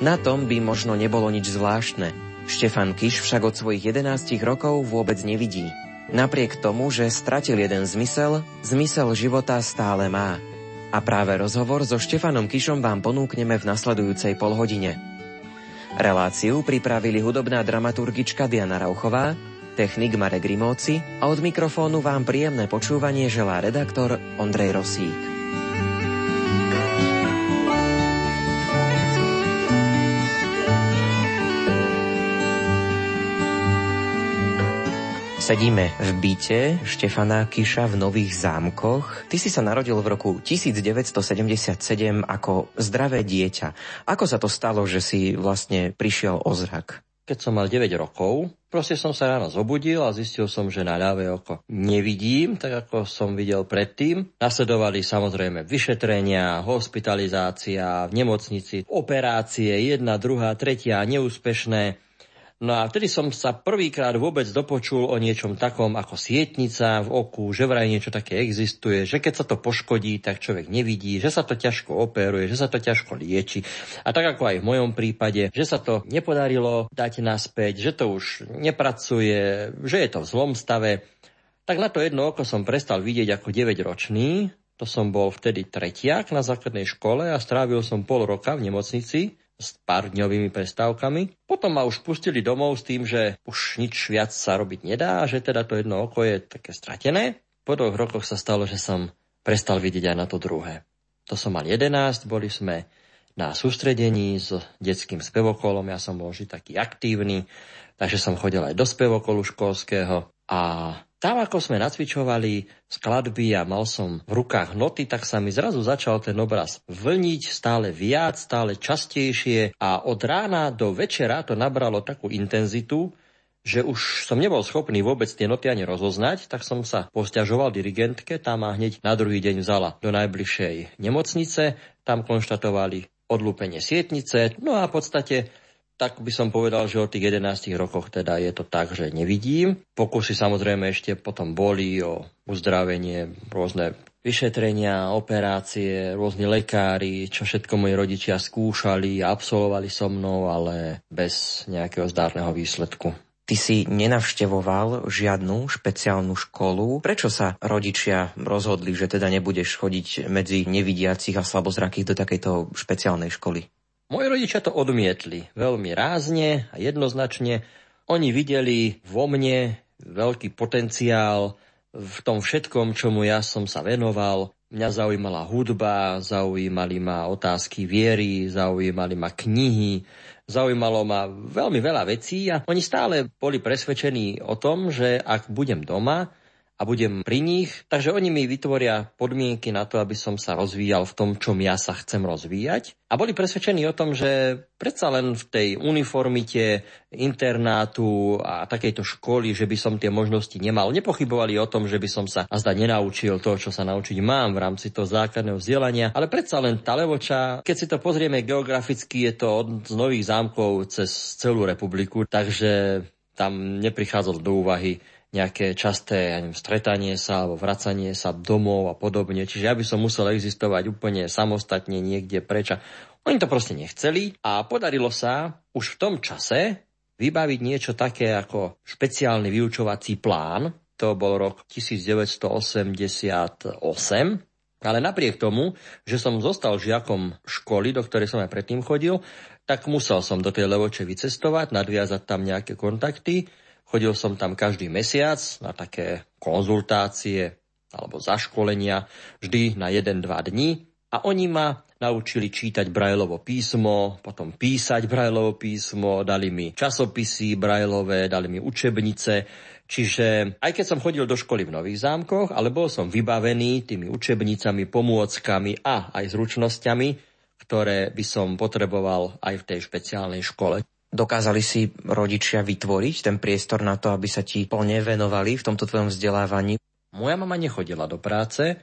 Na tom by možno nebolo nič zvláštne. Štefan Kiš však od svojich 11 rokov vôbec nevidí. Napriek tomu, že stratil jeden zmysel, zmysel života stále má. A práve rozhovor so Štefanom Kišom vám ponúkneme v nasledujúcej polhodine. Reláciu pripravili hudobná dramaturgička Diana Rauchová, technik Marek Rimóci a od mikrofónu vám príjemné počúvanie želá redaktor Ondrej Rosík. Sedíme v byte Štefana Kiša v Nových zámkoch. Ty si sa narodil v roku 1977 ako zdravé dieťa. Ako sa to stalo, že si vlastne prišiel o zrak? Keď som mal 9 rokov, proste som sa ráno zobudil a zistil som, že na ľavé oko nevidím, tak ako som videl predtým. Nasledovali samozrejme vyšetrenia, hospitalizácia v nemocnici, operácie, jedna, druhá, tretia, neúspešné. No a vtedy som sa prvýkrát vôbec dopočul o niečom takom ako sietnica v oku, že vraj niečo také existuje, že keď sa to poškodí, tak človek nevidí, že sa to ťažko operuje, že sa to ťažko lieči. A tak ako aj v mojom prípade, že sa to nepodarilo dať naspäť, že to už nepracuje, že je to v zlom stave. Tak na to jedno oko som prestal vidieť ako 9-ročný, to som bol vtedy tretiak na základnej škole a strávil som pol roka v nemocnici s pár dňovými prestávkami. Potom ma už pustili domov s tým, že už nič viac sa robiť nedá, že teda to jedno oko je také stratené. Po dvoch rokoch sa stalo, že som prestal vidieť aj na to druhé. To som mal 11, boli sme na sústredení s detským spevokolom, ja som bol vždy taký aktívny, takže som chodil aj do spevokolu školského a tam, ako sme nacvičovali skladby a mal som v rukách noty, tak sa mi zrazu začal ten obraz vlniť stále viac, stále častejšie. A od rána do večera to nabralo takú intenzitu, že už som nebol schopný vôbec tie noty ani rozoznať, tak som sa posťažoval dirigentke, tá ma hneď na druhý deň vzala do najbližšej nemocnice, tam konštatovali odlúpenie sietnice, no a v podstate tak by som povedal, že od tých 11 rokoch teda je to tak, že nevidím. Pokusy samozrejme ešte potom boli o uzdravenie, rôzne vyšetrenia, operácie, rôzni lekári, čo všetko moji rodičia skúšali absolvovali so mnou, ale bez nejakého zdárneho výsledku. Ty si nenavštevoval žiadnu špeciálnu školu. Prečo sa rodičia rozhodli, že teda nebudeš chodiť medzi nevidiacich a slabozrakých do takejto špeciálnej školy? Moji rodičia to odmietli veľmi rázne a jednoznačne. Oni videli vo mne veľký potenciál v tom všetkom, čomu ja som sa venoval. Mňa zaujímala hudba, zaujímali ma otázky viery, zaujímali ma knihy, zaujímalo ma veľmi veľa vecí a oni stále boli presvedčení o tom, že ak budem doma, a budem pri nich. Takže oni mi vytvoria podmienky na to, aby som sa rozvíjal v tom, čom ja sa chcem rozvíjať. A boli presvedčení o tom, že predsa len v tej uniformite internátu a takejto školy, že by som tie možnosti nemal. Nepochybovali o tom, že by som sa a zda nenaučil to, čo sa naučiť mám v rámci toho základného vzdelania, ale predsa len tá Levoča, keď si to pozrieme geograficky, je to od z nových zámkov cez celú republiku, takže tam neprichádzal do úvahy nejaké časté ja neviem, stretanie sa alebo vracanie sa domov a podobne. Čiže ja by som musel existovať úplne samostatne niekde preča. Oni to proste nechceli a podarilo sa už v tom čase vybaviť niečo také ako špeciálny vyučovací plán. To bol rok 1988. Ale napriek tomu, že som zostal žiakom školy, do ktorej som aj predtým chodil, tak musel som do tej Levoče vycestovať, nadviazať tam nejaké kontakty Chodil som tam každý mesiac na také konzultácie alebo zaškolenia, vždy na 1-2 dní a oni ma naučili čítať Brajlovo písmo, potom písať Brajlovo písmo, dali mi časopisy Brajlové, dali mi učebnice, Čiže aj keď som chodil do školy v Nových zámkoch, ale bol som vybavený tými učebnicami, pomôckami a aj zručnosťami, ktoré by som potreboval aj v tej špeciálnej škole. Dokázali si rodičia vytvoriť ten priestor na to, aby sa ti plne venovali v tomto tvojom vzdelávaní? Moja mama nechodila do práce,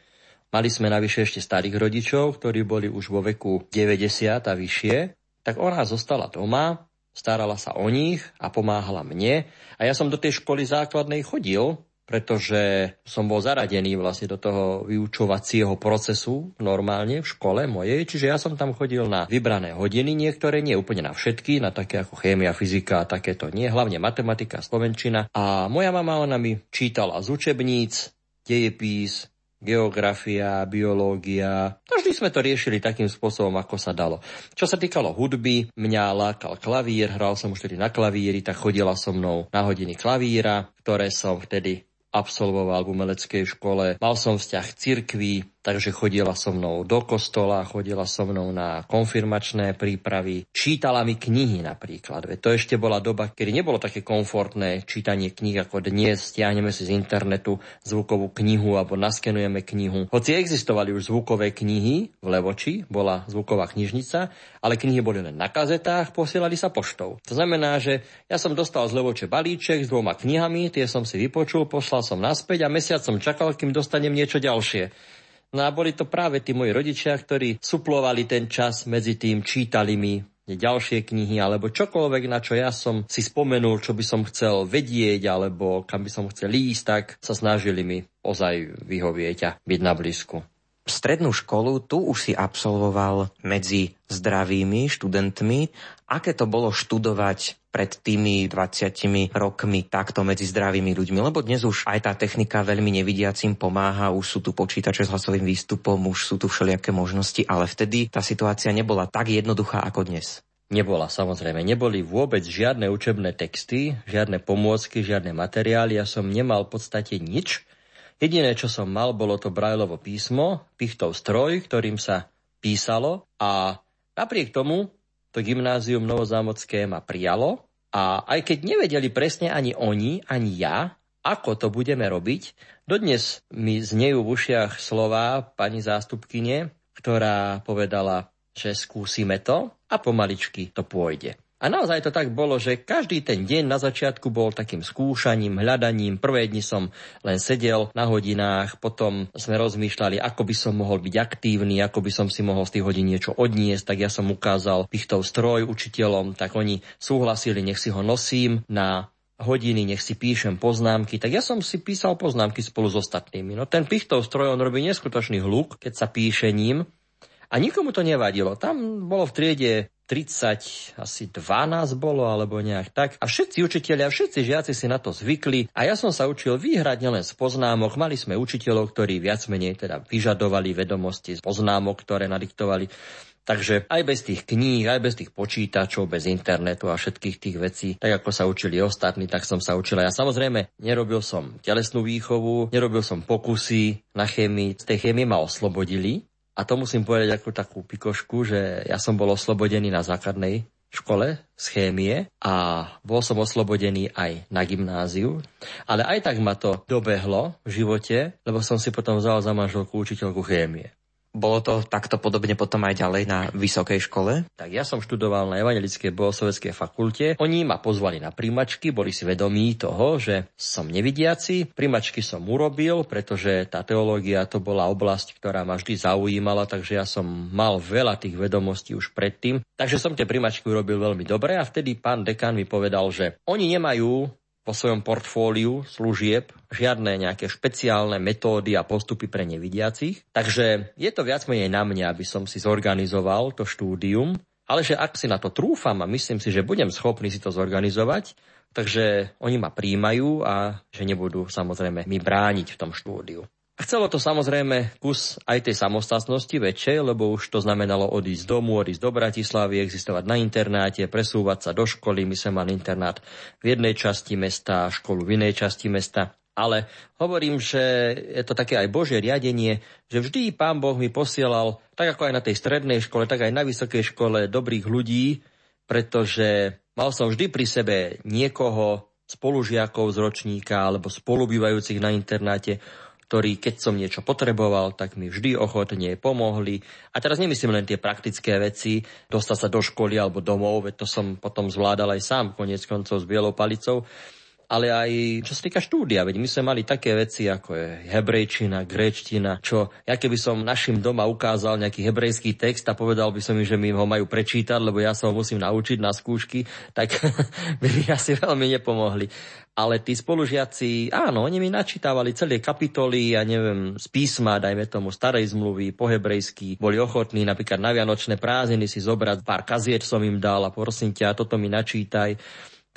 mali sme navyše ešte starých rodičov, ktorí boli už vo veku 90 a vyššie, tak ona zostala doma, starala sa o nich a pomáhala mne. A ja som do tej školy základnej chodil, pretože som bol zaradený vlastne do toho vyučovacieho procesu normálne v škole mojej, čiže ja som tam chodil na vybrané hodiny, niektoré nie úplne na všetky, na také ako chémia, fyzika a takéto nie, hlavne matematika, slovenčina. A moja mama, ona mi čítala z učebníc, dejepís, geografia, biológia. Vždy sme to riešili takým spôsobom, ako sa dalo. Čo sa týkalo hudby, mňa lákal klavír, hral som už tedy na klavíri, tak chodila so mnou na hodiny klavíra, ktoré som vtedy absolvoval v umeleckej škole. Mal som vzťah k cirkvi, takže chodila so mnou do kostola, chodila so mnou na konfirmačné prípravy, čítala mi knihy napríklad. Veď to ešte bola doba, kedy nebolo také komfortné čítanie kníh ako dnes. Stiahneme si z internetu zvukovú knihu alebo naskenujeme knihu. Hoci existovali už zvukové knihy v Levoči, bola zvuková knižnica, ale knihy boli len na kazetách, posielali sa poštou. To znamená, že ja som dostal z Levoče balíček s dvoma knihami, tie som si vypočul, poslal som naspäť a mesiac som čakal, kým dostanem niečo ďalšie. No a boli to práve tí moji rodičia, ktorí suplovali ten čas medzi tým, čítali mi ďalšie knihy alebo čokoľvek, na čo ja som si spomenul, čo by som chcel vedieť alebo kam by som chcel ísť, tak sa snažili mi ozaj vyhovieť a byť na blízku. Strednú školu tu už si absolvoval medzi zdravými študentmi. Aké to bolo študovať pred tými 20 rokmi takto medzi zdravými ľuďmi? Lebo dnes už aj tá technika veľmi nevidiacim pomáha, už sú tu počítače s hlasovým výstupom, už sú tu všelijaké možnosti, ale vtedy tá situácia nebola tak jednoduchá ako dnes. Nebola, samozrejme. Neboli vôbec žiadne učebné texty, žiadne pomôcky, žiadne materiály. Ja som nemal v podstate nič. Jediné, čo som mal, bolo to Brajlovo písmo, pichtov stroj, ktorým sa písalo a napriek tomu to gymnázium Novozámodské ma prijalo a aj keď nevedeli presne ani oni, ani ja, ako to budeme robiť, dodnes mi znejú v ušiach slova pani zástupkyne, ktorá povedala, že skúsime to a pomaličky to pôjde. A naozaj to tak bolo, že každý ten deň na začiatku bol takým skúšaním, hľadaním. Prvé dni som len sedel na hodinách, potom sme rozmýšľali, ako by som mohol byť aktívny, ako by som si mohol z tých hodín niečo odniesť, tak ja som ukázal pichtov stroj učiteľom, tak oni súhlasili, nech si ho nosím na hodiny, nech si píšem poznámky, tak ja som si písal poznámky spolu s ostatnými. No ten pichtov stroj, on robí neskutočný hluk, keď sa píše ním a nikomu to nevadilo. Tam bolo v triede 30, asi 12 bolo, alebo nejak tak. A všetci učiteľia, všetci žiaci si na to zvykli. A ja som sa učil vyhrať len z poznámok. Mali sme učiteľov, ktorí viac menej teda vyžadovali vedomosti z poznámok, ktoré nadiktovali. Takže aj bez tých kníh, aj bez tých počítačov, bez internetu a všetkých tých vecí, tak ako sa učili ostatní, tak som sa učil. Ja samozrejme nerobil som telesnú výchovu, nerobil som pokusy na chémii. Z tej chémie ma oslobodili, a to musím povedať ako takú pikošku, že ja som bol oslobodený na základnej škole z chémie a bol som oslobodený aj na gymnáziu. Ale aj tak ma to dobehlo v živote, lebo som si potom vzal za manželku učiteľku chémie. Bolo to takto podobne potom aj ďalej na vysokej škole? Tak ja som študoval na Evangelickej bohosloveckej fakulte. Oni ma pozvali na príjmačky, boli si vedomí toho, že som nevidiaci. Príjmačky som urobil, pretože tá teológia to bola oblasť, ktorá ma vždy zaujímala, takže ja som mal veľa tých vedomostí už predtým. Takže som tie príjmačky urobil veľmi dobre a vtedy pán dekan mi povedal, že oni nemajú vo svojom portfóliu služieb žiadne nejaké špeciálne metódy a postupy pre nevidiacich. Takže je to viac menej na mňa, aby som si zorganizoval to štúdium, ale že ak si na to trúfam a myslím si, že budem schopný si to zorganizovať, takže oni ma príjmajú a že nebudú samozrejme mi brániť v tom štúdiu. Chcelo to samozrejme kus aj tej samostatnosti väčšej, lebo už to znamenalo odísť domu, odísť do Bratislavy, existovať na internáte, presúvať sa do školy. My sme mali internát v jednej časti mesta, školu v inej časti mesta. Ale hovorím, že je to také aj Božie riadenie, že vždy Pán Boh mi posielal, tak ako aj na tej strednej škole, tak aj na vysokej škole, dobrých ľudí, pretože mal som vždy pri sebe niekoho, spolužiakov z ročníka alebo spolubývajúcich na internáte, ktorí, keď som niečo potreboval, tak mi vždy ochotne pomohli. A teraz nemyslím len tie praktické veci, dostať sa do školy alebo domov, veď to som potom zvládal aj sám, konec koncov s bielou palicou, ale aj čo sa týka štúdia. Veď my sme mali také veci, ako je hebrejčina, gréčtina, čo ja keby som našim doma ukázal nejaký hebrejský text a povedal by som im, že mi ho majú prečítať, lebo ja sa ho musím naučiť na skúšky, tak by mi asi veľmi nepomohli ale tí spolužiaci, áno, oni mi načítavali celé kapitoly, ja neviem, z písma, dajme tomu starej zmluvy, po hebrejsky, boli ochotní napríklad na Vianočné prázdniny si zobrať pár kaziet som im dal a prosím ťa, toto mi načítaj.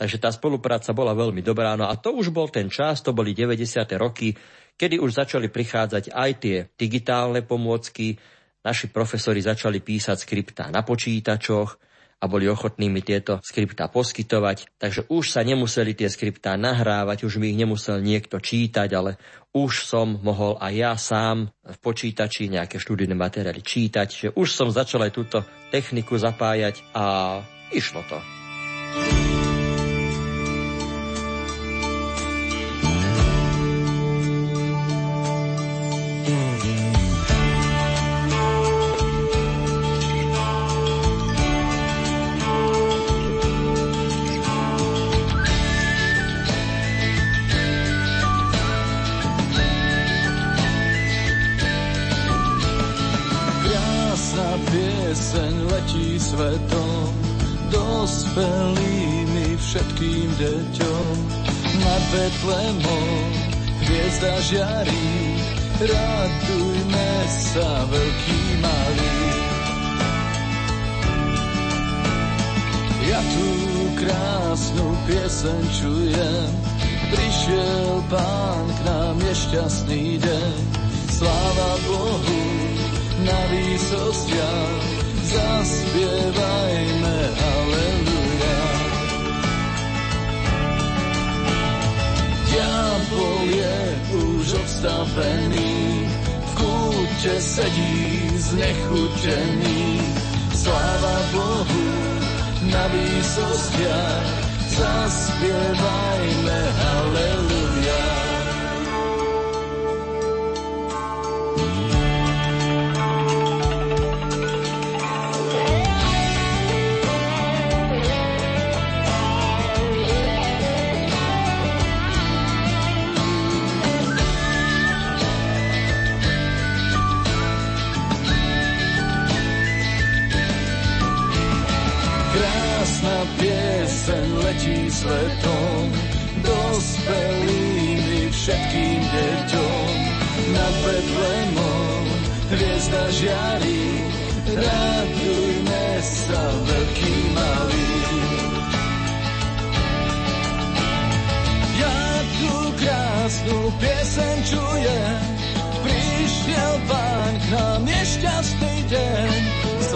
Takže tá spolupráca bola veľmi dobrá. No a to už bol ten čas, to boli 90. roky, kedy už začali prichádzať aj tie digitálne pomôcky, naši profesori začali písať skriptá na počítačoch, a boli ochotní mi tieto skriptá poskytovať, takže už sa nemuseli tie skriptá nahrávať, už mi ich nemusel niekto čítať, ale už som mohol aj ja sám v počítači nejaké študijné materiály čítať, že už som začal aj túto techniku zapájať a išlo to. letí svetom, dospelými všetkým deťom. Nad Betlemom hviezda žiarí, radujme sa veľký malý. Ja tu krásnu pieseň čujem, prišiel pán k nám, je šťastný deň. Sláva Bohu na výsostiach, zaspievajme haleluja. Diabol je už obstavený, v kúte sedí znechutený. Sláva Bohu na výsostiach, zaspievajme haleluja.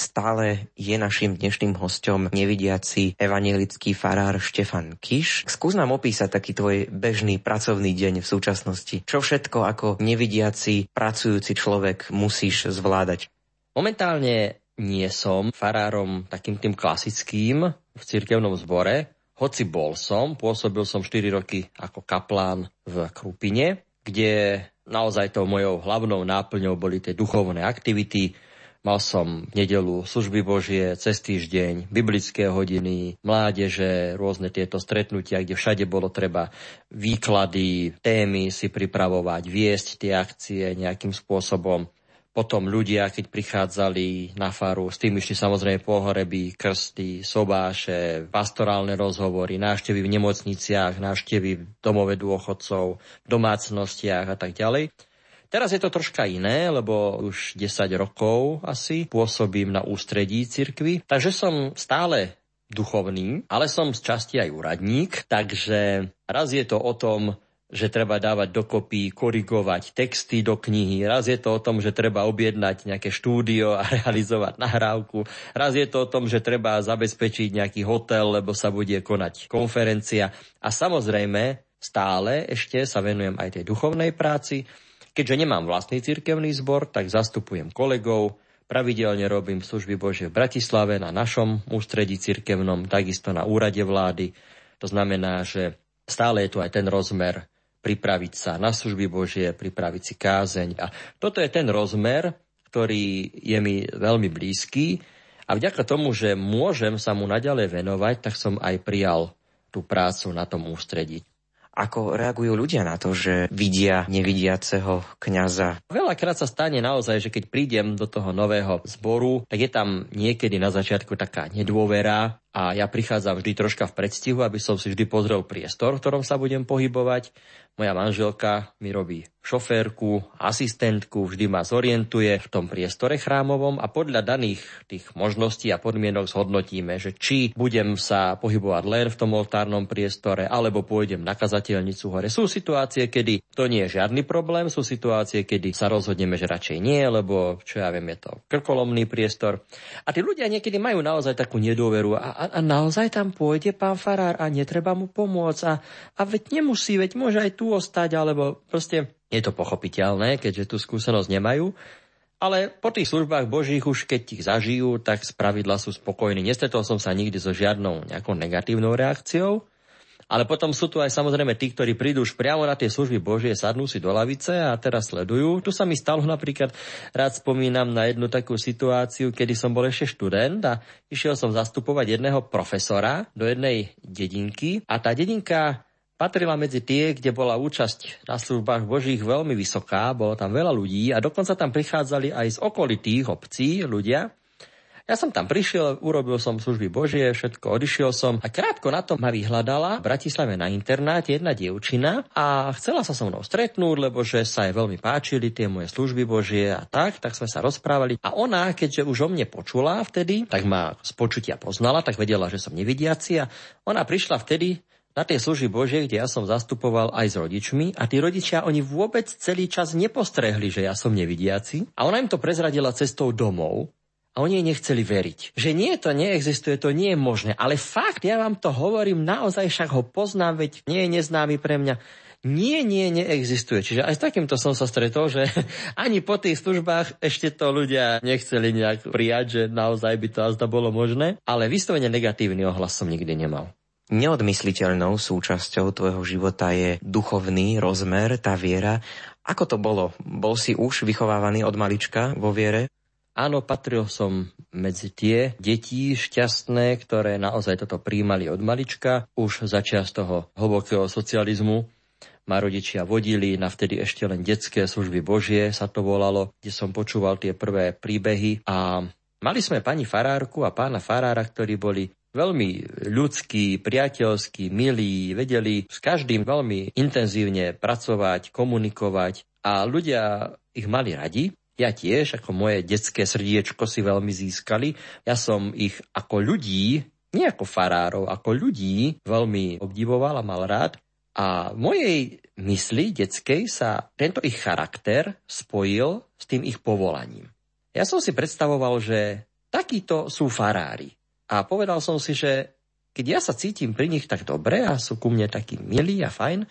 Stále je našim dnešným hostom nevidiaci evanielický farár Štefan Kiš. Skús nám opísať taký tvoj bežný pracovný deň v súčasnosti. Čo všetko ako nevidiaci, pracujúci človek musíš zvládať? Momentálne nie som farárom takým tým klasickým v cirkevnom zbore, hoci bol som, pôsobil som 4 roky ako kaplán v Krupine, kde naozaj tou mojou hlavnou náplňou boli tie duchovné aktivity. Mal som v nedelu služby Božie, cez týždeň, biblické hodiny, mládeže, rôzne tieto stretnutia, kde všade bolo treba výklady, témy si pripravovať, viesť tie akcie nejakým spôsobom. Potom ľudia, keď prichádzali na faru, s tým išli samozrejme pohoreby, krsty, sobáše, pastorálne rozhovory, návštevy v nemocniciach, návštevy v domove dôchodcov, v domácnostiach a tak ďalej. Teraz je to troška iné, lebo už 10 rokov asi pôsobím na ústredí cirkvy, takže som stále duchovný, ale som z časti aj úradník, takže raz je to o tom, že treba dávať dokopy, korigovať texty do knihy. Raz je to o tom, že treba objednať nejaké štúdio a realizovať nahrávku. Raz je to o tom, že treba zabezpečiť nejaký hotel, lebo sa bude konať konferencia. A samozrejme, stále ešte sa venujem aj tej duchovnej práci. Keďže nemám vlastný cirkevný zbor, tak zastupujem kolegov, Pravidelne robím služby Božie v Bratislave na našom ústredí cirkevnom, takisto na úrade vlády. To znamená, že stále je tu aj ten rozmer pripraviť sa na služby Božie, pripraviť si kázeň. A toto je ten rozmer, ktorý je mi veľmi blízky a vďaka tomu, že môžem sa mu naďalej venovať, tak som aj prijal tú prácu na tom ústredí. Ako reagujú ľudia na to, že vidia nevidiaceho kňaza? Veľakrát sa stane naozaj, že keď prídem do toho nového zboru, tak je tam niekedy na začiatku taká nedôvera a ja prichádzam vždy troška v predstihu, aby som si vždy pozrel priestor, v ktorom sa budem pohybovať. Moja manželka mi robí šoférku, asistentku, vždy ma zorientuje v tom priestore chrámovom a podľa daných tých možností a podmienok zhodnotíme, že či budem sa pohybovať len v tom oltárnom priestore, alebo pôjdem na kazateľnicu hore. Sú situácie, kedy to nie je žiadny problém, sú situácie, kedy sa rozhodneme, že radšej nie, lebo čo ja viem, je to krkolomný priestor. A tí ľudia niekedy majú naozaj takú nedôveru a, a, a naozaj tam pôjde pán farár a netreba mu pomôcť a, a veď nemusí, veď môže aj tu ostať, alebo proste je to pochopiteľné, keďže tú skúsenosť nemajú, ale po tých službách Božích už keď ich zažijú, tak z pravidla sú spokojní. Nestretol som sa nikdy so žiadnou nejakou negatívnou reakciou, ale potom sú tu aj samozrejme tí, ktorí prídu už priamo na tie služby Božie, sadnú si do lavice a teraz sledujú. Tu sa mi stalo napríklad, rád spomínam na jednu takú situáciu, kedy som bol ešte študent a išiel som zastupovať jedného profesora do jednej dedinky a tá dedinka patrila medzi tie, kde bola účasť na službách Božích veľmi vysoká, bolo tam veľa ľudí a dokonca tam prichádzali aj z okolitých obcí ľudia. Ja som tam prišiel, urobil som služby Božie, všetko, odišiel som a krátko na to ma vyhľadala v Bratislave na internáte jedna dievčina a chcela sa so mnou stretnúť, lebo že sa jej veľmi páčili tie moje služby Božie a tak, tak sme sa rozprávali. A ona, keďže už o mne počula vtedy, tak ma z počutia poznala, tak vedela, že som nevidiaci a ona prišla vtedy na tej služby Božie, kde ja som zastupoval aj s rodičmi a tí rodičia, oni vôbec celý čas nepostrehli, že ja som nevidiaci a ona im to prezradila cestou domov a oni jej nechceli veriť. Že nie, to neexistuje, to nie je možné. Ale fakt, ja vám to hovorím, naozaj však ho poznám, veď nie je neznámy pre mňa. Nie, nie, neexistuje. Čiže aj s takýmto som sa stretol, že ani po tých službách ešte to ľudia nechceli nejak prijať, že naozaj by to azda bolo možné. Ale vyslovene negatívny ohlas som nikdy nemal. Neodmysliteľnou súčasťou tvojho života je duchovný rozmer, tá viera. Ako to bolo? Bol si už vychovávaný od malička vo viere? Áno, patril som medzi tie deti šťastné, ktoré naozaj toto príjmali od malička. Už začias toho hlbokého socializmu ma rodičia vodili na vtedy ešte len detské služby Božie, sa to volalo, kde som počúval tie prvé príbehy a Mali sme pani farárku a pána farára, ktorí boli veľmi ľudskí, priateľskí, milí, vedeli s každým veľmi intenzívne pracovať, komunikovať a ľudia ich mali radi. Ja tiež, ako moje detské srdiečko si veľmi získali. Ja som ich ako ľudí, nie ako farárov, ako ľudí veľmi obdivoval a mal rád. A v mojej mysli detskej sa tento ich charakter spojil s tým ich povolaním. Ja som si predstavoval, že takíto sú farári. A povedal som si, že keď ja sa cítim pri nich tak dobre a sú ku mne takí milí a fajn,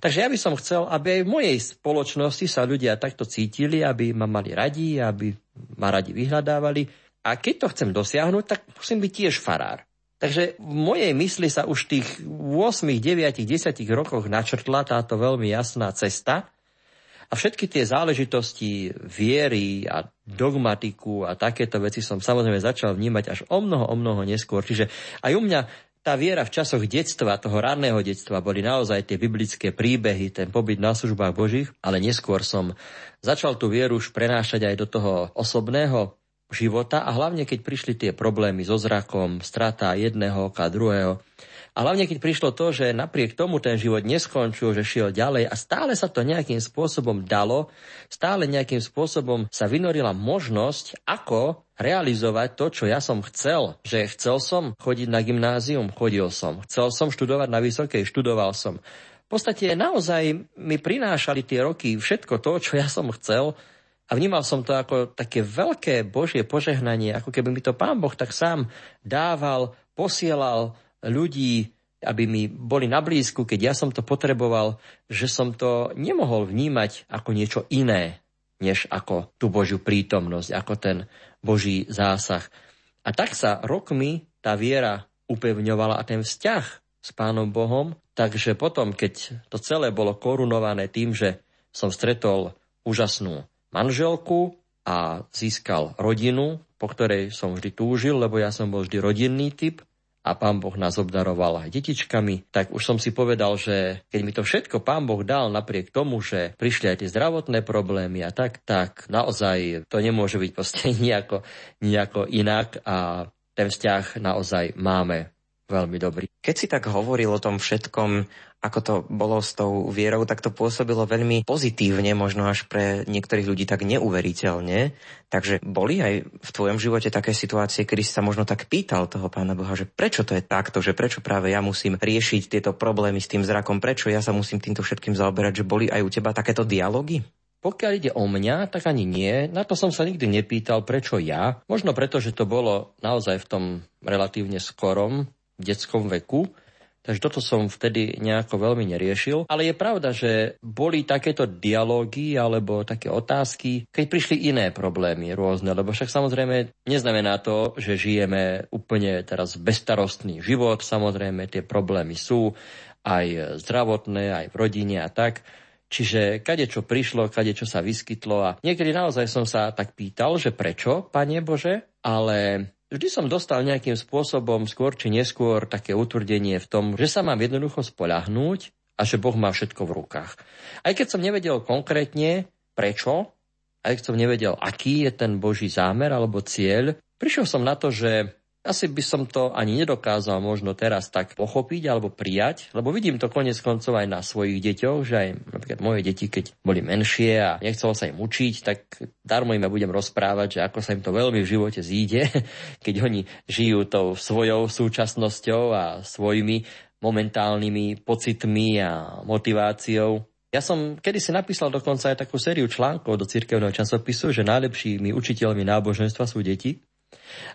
takže ja by som chcel, aby aj v mojej spoločnosti sa ľudia takto cítili, aby ma mali radi, aby ma radi vyhľadávali. A keď to chcem dosiahnuť, tak musím byť tiež farár. Takže v mojej mysli sa už v tých 8, 9, 10 rokoch načrtla táto veľmi jasná cesta, a všetky tie záležitosti viery a dogmatiku a takéto veci som samozrejme začal vnímať až o mnoho, o mnoho neskôr. Čiže aj u mňa tá viera v časoch detstva, toho ranného detstva, boli naozaj tie biblické príbehy, ten pobyt na službách Božích, ale neskôr som začal tú vieru už prenášať aj do toho osobného života a hlavne keď prišli tie problémy so zrakom, strata jedného oka, druhého, a hlavne, keď prišlo to, že napriek tomu ten život neskončil, že šiel ďalej a stále sa to nejakým spôsobom dalo, stále nejakým spôsobom sa vynorila možnosť, ako realizovať to, čo ja som chcel. Že chcel som chodiť na gymnázium, chodil som. Chcel som študovať na vysokej, študoval som. v podstate naozaj mi prinášali tie roky všetko to, čo ja som chcel a vnímal som to ako také veľké Božie požehnanie, ako keby mi to Pán Boh tak sám dával, posielal ľudí, aby mi boli na blízku, keď ja som to potreboval, že som to nemohol vnímať ako niečo iné, než ako tú Božiu prítomnosť, ako ten Boží zásah. A tak sa rokmi tá viera upevňovala a ten vzťah s Pánom Bohom, takže potom, keď to celé bolo korunované tým, že som stretol úžasnú manželku a získal rodinu, po ktorej som vždy túžil, lebo ja som bol vždy rodinný typ a pán Boh nás obdaroval aj detičkami, tak už som si povedal, že keď mi to všetko pán Boh dal napriek tomu, že prišli aj tie zdravotné problémy a tak, tak naozaj to nemôže byť proste nejako, nejako inak a ten vzťah naozaj máme veľmi dobrý. Keď si tak hovoril o tom všetkom, ako to bolo s tou vierou, tak to pôsobilo veľmi pozitívne, možno až pre niektorých ľudí tak neuveriteľne. Takže boli aj v tvojom živote také situácie, kedy si sa možno tak pýtal toho pána Boha, že prečo to je takto, že prečo práve ja musím riešiť tieto problémy s tým zrakom, prečo ja sa musím týmto všetkým zaoberať, že boli aj u teba takéto dialógy? Pokiaľ ide o mňa, tak ani nie. Na to som sa nikdy nepýtal, prečo ja. Možno preto, že to bolo naozaj v tom relatívne skorom detskom veku. Takže toto som vtedy nejako veľmi neriešil. Ale je pravda, že boli takéto dialógy alebo také otázky, keď prišli iné problémy rôzne. Lebo však samozrejme neznamená to, že žijeme úplne teraz bezstarostný život. Samozrejme tie problémy sú aj zdravotné, aj v rodine a tak. Čiže kade čo prišlo, kade čo sa vyskytlo a niekedy naozaj som sa tak pýtal, že prečo, Pane Bože, ale Vždy som dostal nejakým spôsobom skôr či neskôr také utvrdenie v tom, že sa mám jednoducho spolahnúť a že Boh má všetko v rukách. Aj keď som nevedel konkrétne prečo, aj keď som nevedel, aký je ten Boží zámer alebo cieľ, prišiel som na to, že asi by som to ani nedokázal možno teraz tak pochopiť alebo prijať, lebo vidím to konec koncov aj na svojich deťoch, že aj napríklad moje deti, keď boli menšie a nechcelo sa im učiť, tak darmo im ja budem rozprávať, že ako sa im to veľmi v živote zíde, keď oni žijú tou svojou súčasnosťou a svojimi momentálnymi pocitmi a motiváciou. Ja som kedysi napísal dokonca aj takú sériu článkov do cirkevného časopisu, že najlepšími učiteľmi náboženstva sú deti.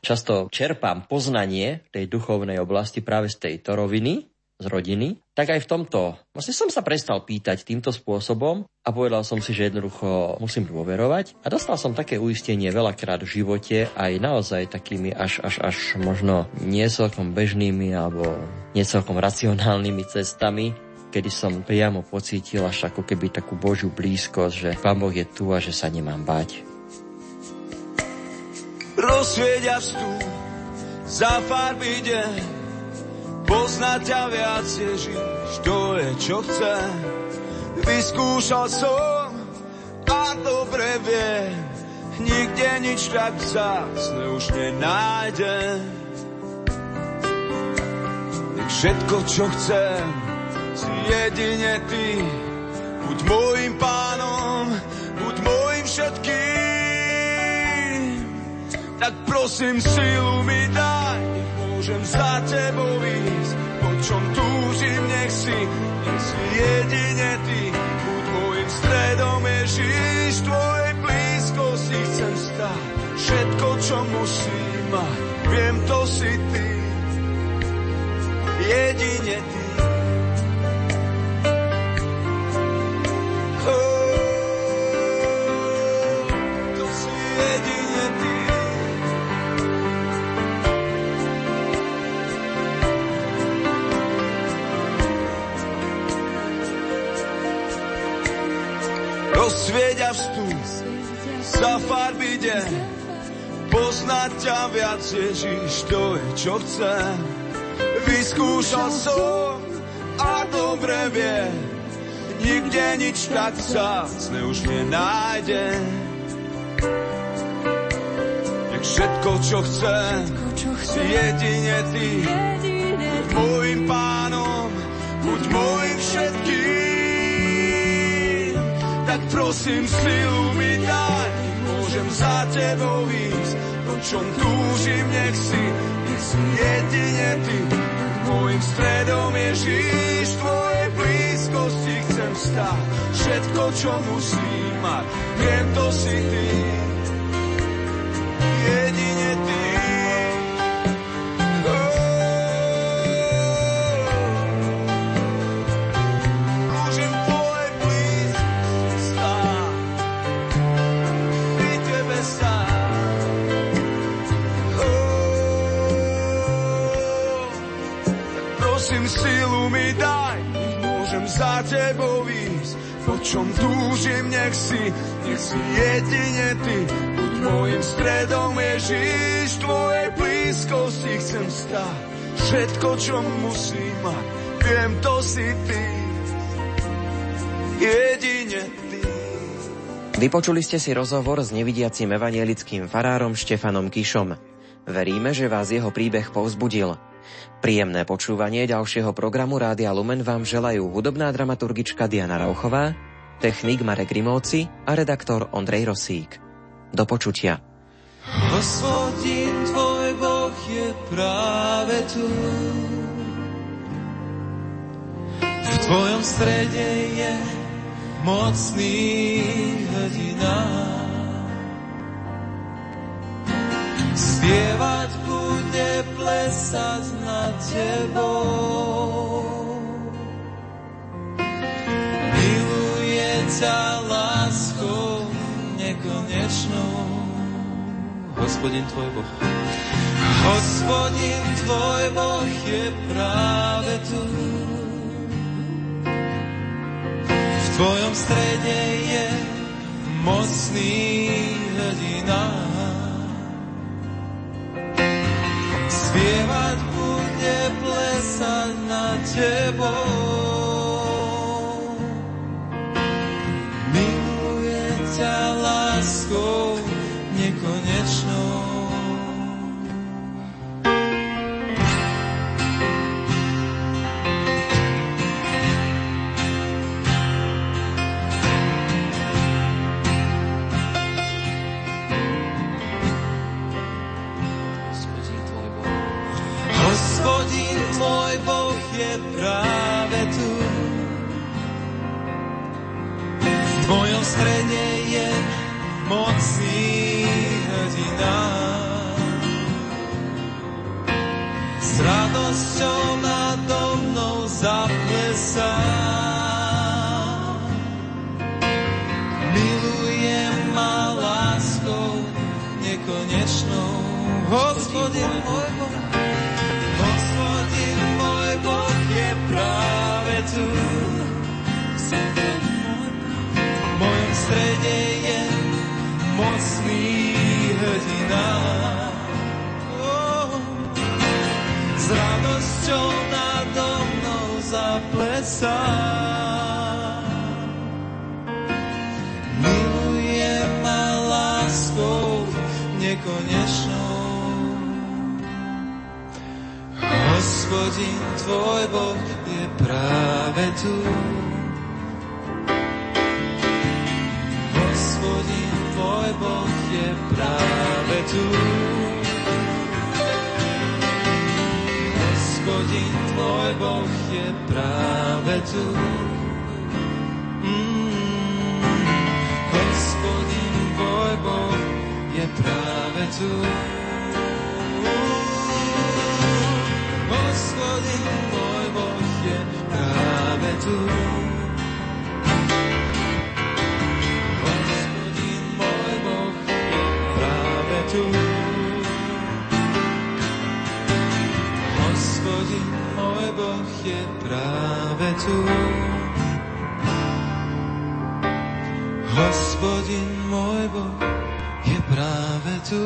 Často čerpám poznanie tej duchovnej oblasti práve z tejto roviny, z rodiny, tak aj v tomto. Vlastne som sa prestal pýtať týmto spôsobom a povedal som si, že jednoducho musím dôverovať. A dostal som také uistenie veľakrát v živote aj naozaj takými až, až, až možno nie celkom bežnými alebo nie celkom racionálnymi cestami, kedy som priamo pocítil až ako keby takú Božiu blízkosť, že Pán Boh je tu a že sa nemám bať rozsvieť a vstúp za farby deň. Poznať ťa viac Ježiš, to je čo chce. Vyskúšal som a dobre viem, nikde nič tak vzácne už nenájdem. Nech všetko, čo chcem, si jedine ty, buď môjim pánom, buď môjim všetkým tak prosím silu mi daj, nech môžem za tebou ísť, po čom túžim, nech si, nech si jedine ty, buď môjim stredom Ježiš, tvojej blízkosti chcem stať, všetko, čo musím mať, viem, to si ty, jedine ty. Rozsvieť a vstup za farby deň. Poznať ťa viac, Ježiš, to je čo chcem. Vyskúšal som a dobre vie, nikde nič tak vzácne už nenájde. Nech všetko, čo chcem, si jedine ty, môjim pánom, buď môjim všetkým tak prosím silu mi daj, môžem za tebou ísť, po čom túžim, nech si, nech si jedine ty, môjim stredom Ježíš, tvoje blízko blízkosti chcem stáť. Všetko, čo musím mať, viem, to si ty. Čom túžim, nech si, nech si jedine ty. Buď môjim stredom, Ježiš, tvojej blízkosti chcem stáť. Všetko, čo musím mať, viem, to si ty. Jedine ty. Vypočuli ste si rozhovor s nevidiacim evanielickým farárom Štefanom Kišom. Veríme, že vás jeho príbeh povzbudil. Príjemné počúvanie ďalšieho programu Rádia Lumen vám želajú hudobná dramaturgička Diana Rauchová, technik Marek Rimovci a redaktor Ondrej Rosík. Do počutia. Hospodin tvoj Boh je práve tu. V tvojom strede je mocný hrdina. Spievať bude plesať nad tebou. Ťa láskou nekonečnou. Hospodin tvoj Boh. Hospodin tvoj Boh je práve tu. V tvojom strede je mocný hrdina. Spievať bude plesať nad tebou. Hospodin môj Boh, Hospodin môj Boh je práve tu. V mojom strede je mocný hrdina. Oh, s radosťou nado mnou zaplesá. Hospodin tvoj Boh je práve tu. Hospodin tvoj Boh je práve tu. Hospodin tvoj Boh je práve tu. Mm, Hospodin tvoj Boh je práve tu. Hospodin môj Boh je práve tu. Hospodin môj Boh je práve tu. Hospodin môj Boh je práve tu. Hospodin môj je práve tu.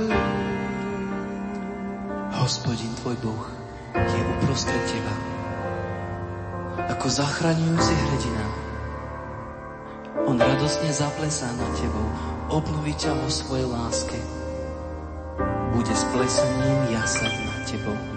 Hospodin tvoj Boh uprostred teba. Ako zachraňujúci hrdina. On radosne zaplesá nad tebou, obnoví ťa vo svojej láske. Bude s plesaním jasať nad tebou.